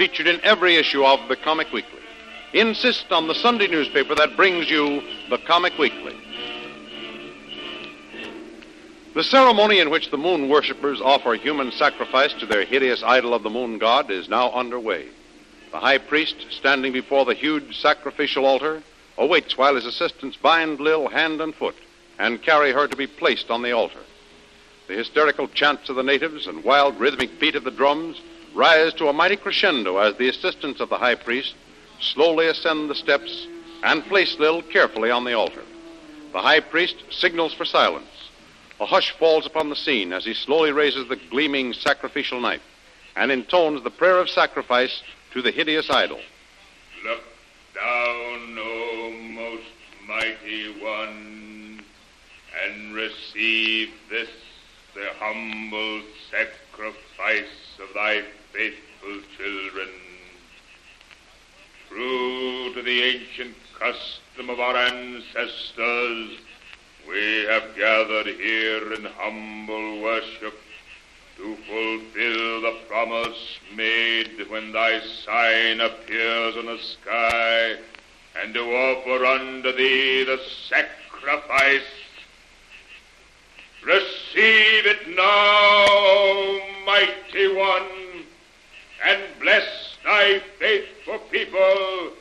featured in every issue of the Comic Weekly. Insist on the Sunday newspaper that brings you the Comic Weekly. The ceremony in which the moon worshippers offer human sacrifice to their hideous idol of the moon god is now underway. The high priest, standing before the huge sacrificial altar, awaits while his assistants bind Lil hand and foot and carry her to be placed on the altar. The hysterical chants of the natives and wild rhythmic beat of the drums rise to a mighty crescendo as the assistants of the high priest slowly ascend the steps and place Lil carefully on the altar. The high priest signals for silence. A hush falls upon the scene as he slowly raises the gleaming sacrificial knife and intones the prayer of sacrifice to the hideous idol. Look down, O most mighty one, and receive this, the humble sacrifice of thy faithful children. True to the ancient custom of our ancestors, we have gathered here in humble worship to fulfill the promise made when thy sign appears in the sky, and to offer unto thee the sacrifice. Receive it now, mighty one, and bless thy faithful people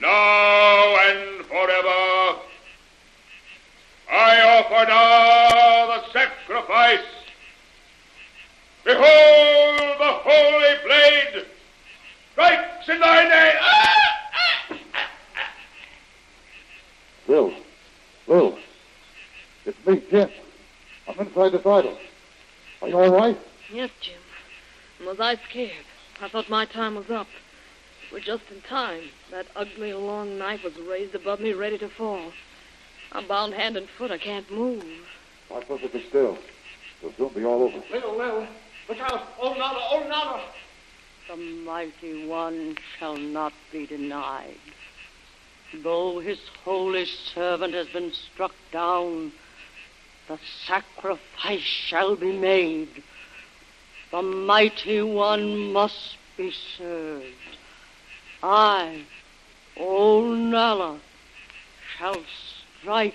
now and forever. I offer now the sacrifice. Behold, the holy blade strikes in thy name. Bill. Bill. It's me, Jim. I'm inside this idol. Are you all right? Yes, Jim. Was I scared? I thought my time was up. We're just in time. That ugly long knife was raised above me, ready to fall. I'm bound hand and foot. I can't move. I'm supposed to still. It'll soon be all over. Little, little. Look out. Oh, Nana. Oh, Nana. The mighty one shall not be denied. Though his holy servant has been struck down, the sacrifice shall be made. The mighty one must be served. I, old Nala, shall strike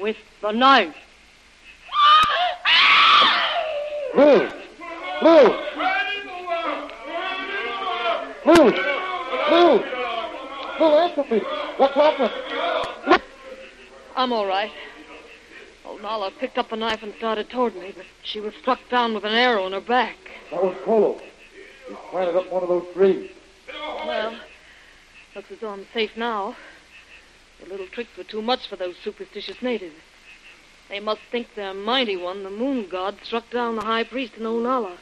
with the knife. Move! Move! Lou! Lou! Lou, answer me! What's happened? I'm all right. Nala picked up a knife and started toward me, but she was struck down with an arrow in her back. That was Kolu. He planted up one of those trees. Well, looks as though I'm safe now. The little tricks were too much for those superstitious natives. They must think their mighty one, the moon god, struck down the high priest and old Nala.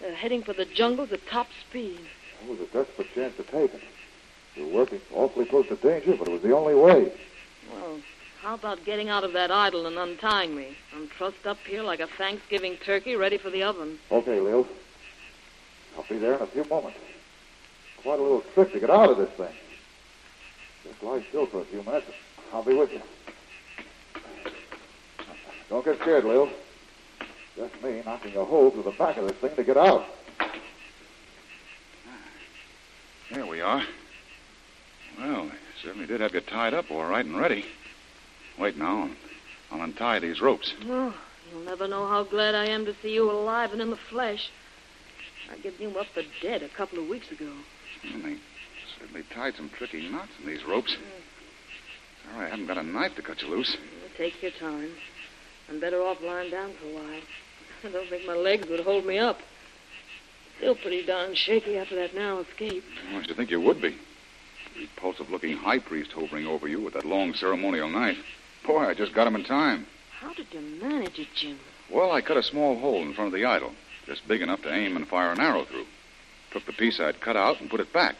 They're heading for the jungles at top speed. That was a desperate chance to take. We were working awfully close to danger, but it was the only way. Well, how about getting out of that idol and untying me? I'm trussed up here like a Thanksgiving turkey ready for the oven. Okay, Lil. I'll be there in a few moments. Quite a little trick to get out of this thing. Just lie still for a few minutes. I'll be with you. Don't get scared, Lil. Just me knocking a hole through the back of this thing to get out. There we are. Well, certainly did have you tied up all right and ready. Wait now. I'll untie these ropes. Oh, you'll never know how glad I am to see you alive and in the flesh. I gave you up for dead a couple of weeks ago. And they certainly tied some tricky knots in these ropes. Hmm. Sorry I haven't got a knife to cut you loose. Take your time. I'm better off lying down for a while. I don't think my legs would hold me up. Still pretty darn shaky after that narrow escape. I should think you would be. Repulsive-looking high priest hovering over you with that long ceremonial knife. Boy, I just got him in time. How did you manage it, Jim? Well, I cut a small hole in front of the idol, just big enough to aim and fire an arrow through. took the piece I'd cut out and put it back.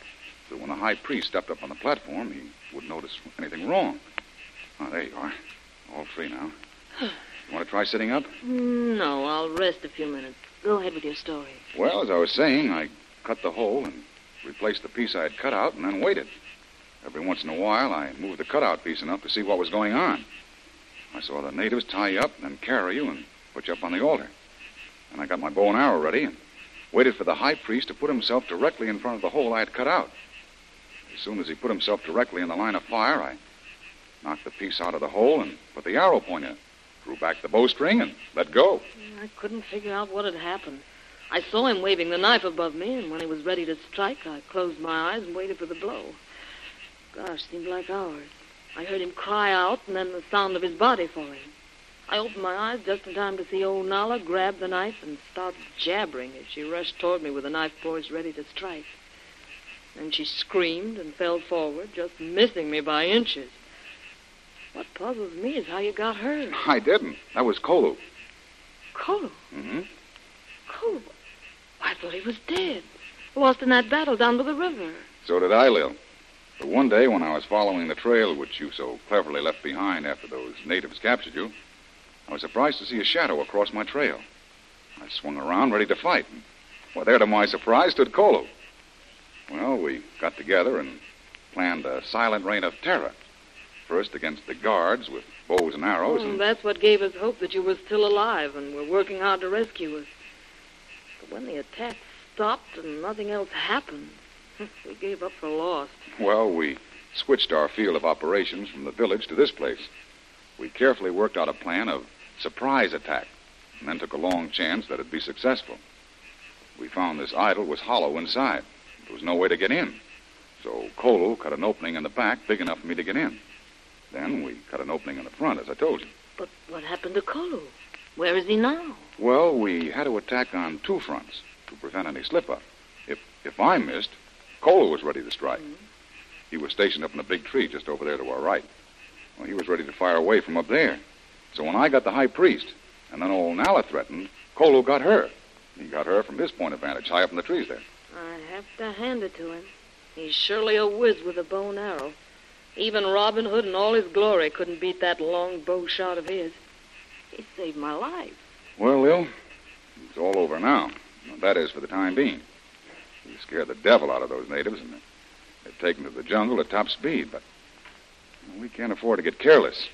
So when the high priest stepped up on the platform, he wouldn't notice anything wrong. Oh, there you are. All free now. You want to try sitting up? No, I'll rest a few minutes. Go ahead with your story. Well, as I was saying, I cut the hole and replaced the piece I had cut out and then waited. Every once in a while, I moved the cutout piece enough to see what was going on. I saw the natives tie you up and then carry you and put you up on the altar. And I got my bow and arrow ready and waited for the high priest to put himself directly in front of the hole I had cut out. As soon as he put himself directly in the line of fire, I knocked the piece out of the hole and put the arrow point in drew back the bowstring, and let go. I couldn't figure out what had happened. I saw him waving the knife above me, and when he was ready to strike, I closed my eyes and waited for the blow. Gosh, seemed like hours. I heard him cry out, and then the sound of his body falling. I opened my eyes just in time to see old Nala grab the knife and start jabbering as she rushed toward me with the knife poised ready to strike. Then she screamed and fell forward, just missing me by inches. What puzzles me is how you got her. I didn't. That was Kolu. Kolo. Mm-hmm. Kolu. I thought he was dead. Lost in that battle down by the river. So did I, Lil. But one day when I was following the trail which you so cleverly left behind after those natives captured you, I was surprised to see a shadow across my trail. I swung around ready to fight. And, well, there to my surprise stood Kolu. Well, we got together and planned a silent reign of terror. First against the guards with bows and arrows, Oh, and that's what gave us hope that you were still alive and were working hard to rescue us. But when the attack stopped and nothing else happened, we gave up for lost. Well, we switched our field of operations from the village to this place. We carefully worked out a plan of surprise attack, and then took a long chance that it'd be successful. We found this idol was hollow inside. There was no way to get in. So Kolu cut an opening in the back big enough for me to get in. Then we cut an opening in the front, as I told you. But what happened to Kolu? Where is he now? Well, we had to attack on two fronts to prevent any slip up. If if I missed, Kolu was ready to strike. He was stationed up in a big tree just over there to our right. Well, he was ready to fire away from up there. So when I got the high priest, and then old Nala threatened, Kolu got her. He got her from his point of vantage, high up in the trees there. I have to hand it to him. He's surely a whiz with a bow and arrow. Even Robin Hood in all his glory couldn't beat that long bow shot of his. He saved my life. Well, Lil, it's all over now. That is for the time being. We scared the devil out of those natives, and they've taken to the jungle at top speed. But we can't afford to get careless.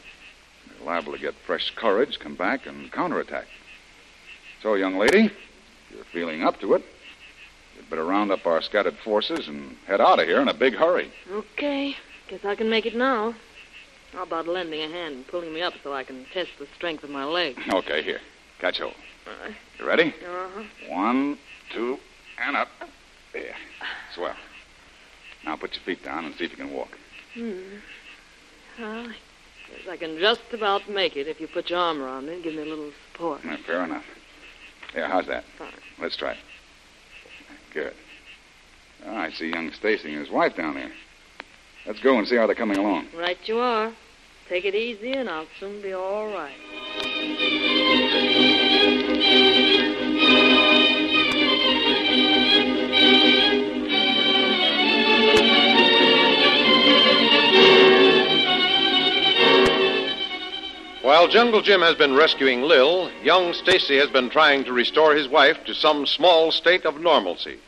They're liable to get fresh courage, come back, and counterattack. So, young lady, if you're feeling up to it, you'd better round up our scattered forces and head out of here in a big hurry. Okay. Guess I can make it now. How about lending a hand and pulling me up so I can test the strength of my leg? Okay, here. Catch hold. Uh, You ready? uh-huh. One, two, and up. There. Swell. Now put your feet down and see if you can walk. Hmm. Well, I guess I can just about make it if you put your arm around me and give me a little support. Yeah, fair enough. There, how's that? Fine. Let's try it. Good. Oh, I see young Stacy and his wife down there. Let's go and see how they're coming along. Right you are. Take it easy and I'll soon be all right. While Jungle Jim has been rescuing Lil, young Stacy has been trying to restore his wife to some small state of normalcy.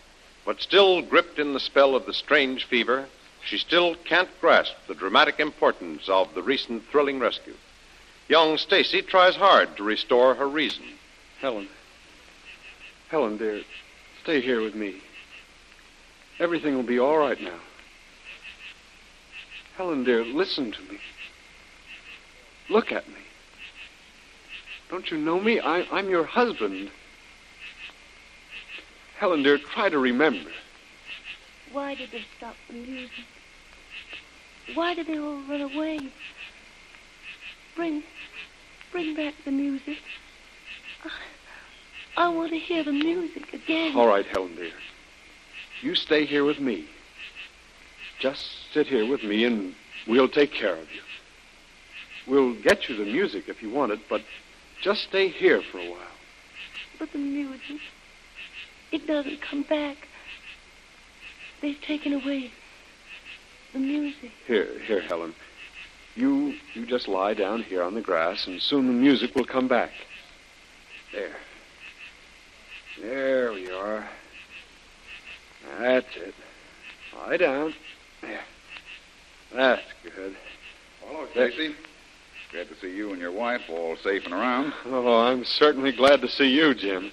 But still gripped in the spell of the strange fever, she still can't grasp the dramatic importance of the recent thrilling rescue. Young Stacy tries hard to restore her reason. Helen. Helen, dear, stay here with me. Everything will be all right now. Helen, dear, listen to me. Look at me. Don't you know me? I, I'm your husband. Helen, dear, try to remember. Why did they stop the music? Why did they all run away? Bring, bring back the music. I, I want to hear the music again. All right, Helen, dear. You stay here with me. Just sit here with me, and we'll take care of you. We'll get you the music if you want it, but just stay here for a while. But the music, it doesn't come back. they've taken away the music. Here, here, Helen. You you just lie down here on the grass, and soon the music will come back. There. There we are. That's it. Lie down. There. That's good. Hello, Stacy. Glad to see you and your wife all safe and around. Oh, I'm certainly glad to see you, Jim.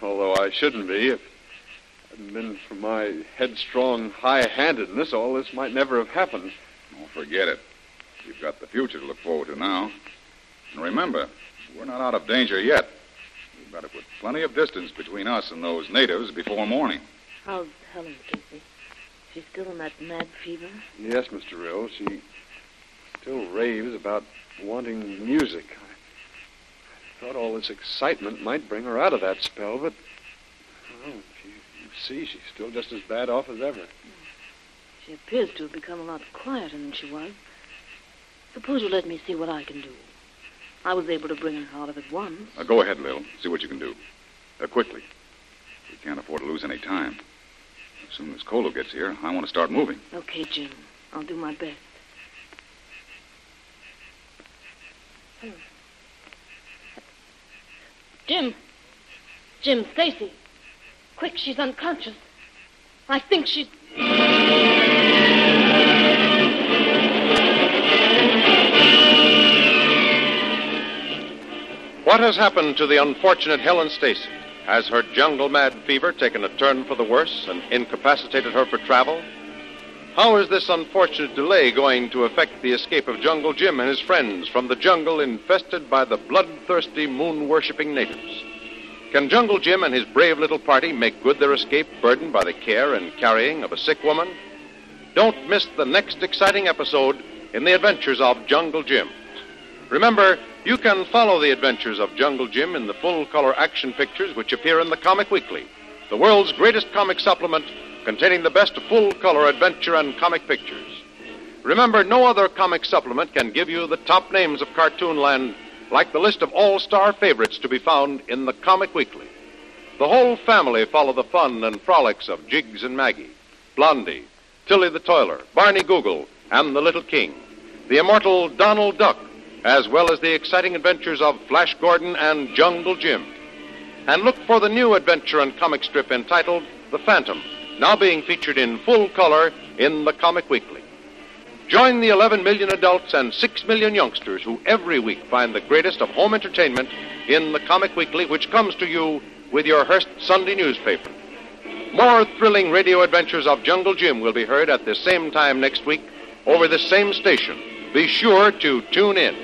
Although I shouldn't be. If it hadn't been for my headstrong high-handedness, all this might never have happened. Don't forget it. You've got the future to look forward to now. And remember, we're not out of danger yet. We've got to put plenty of distance between us and those natives before morning. How's Helen, Stacy? She's still in that mad fever? Yes, Mr. Rill. She still raves about wanting music. I thought all this excitement might bring her out of that spell, but well, you, you see, she's still just as bad off as ever. She appears to have become a lot quieter than she was. Suppose you let me see what I can do. I was able to bring her out of it once. Now, go ahead, Lil. See what you can do. Uh, quickly. We can't afford to lose any time. As soon as Kolu gets here, I want to start moving. Okay, Jim. I'll do my best. Jim. Jim, Stacy. Quick, she's unconscious. I think she's. What has happened to the unfortunate Helen Stacy? Has her jungle mad fever taken a turn for the worse and incapacitated her for travel? How is this unfortunate delay going to affect the escape of Jungle Jim and his friends from the jungle infested by the bloodthirsty moon worshipping natives? Can Jungle Jim and his brave little party make good their escape burdened by the care and carrying of a sick woman? Don't miss the next exciting episode in the adventures of Jungle Jim. Remember, you can follow the adventures of Jungle Jim in the full color action pictures which appear in the Comic Weekly, the world's greatest comic supplement containing the best full color adventure and comic pictures. Remember, no other comic supplement can give you the top names of Cartoonland like the list of all star favorites to be found in the Comic Weekly. The whole family follow the fun and frolics of Jiggs and Maggie, Blondie, Tillie the Toiler, Barney Google, and the Little King, the immortal Donald Duck, as well as the exciting adventures of Flash Gordon and Jungle Jim. And look for the new adventure and comic strip entitled The Phantom, now being featured in full color in the Comic Weekly. Join the 11 million adults and 6 million youngsters who every week find the greatest of home entertainment in the Comic Weekly, which comes to you with your Hearst Sunday newspaper. More thrilling radio adventures of Jungle Jim will be heard at the same time next week over the same station. Be sure to tune in.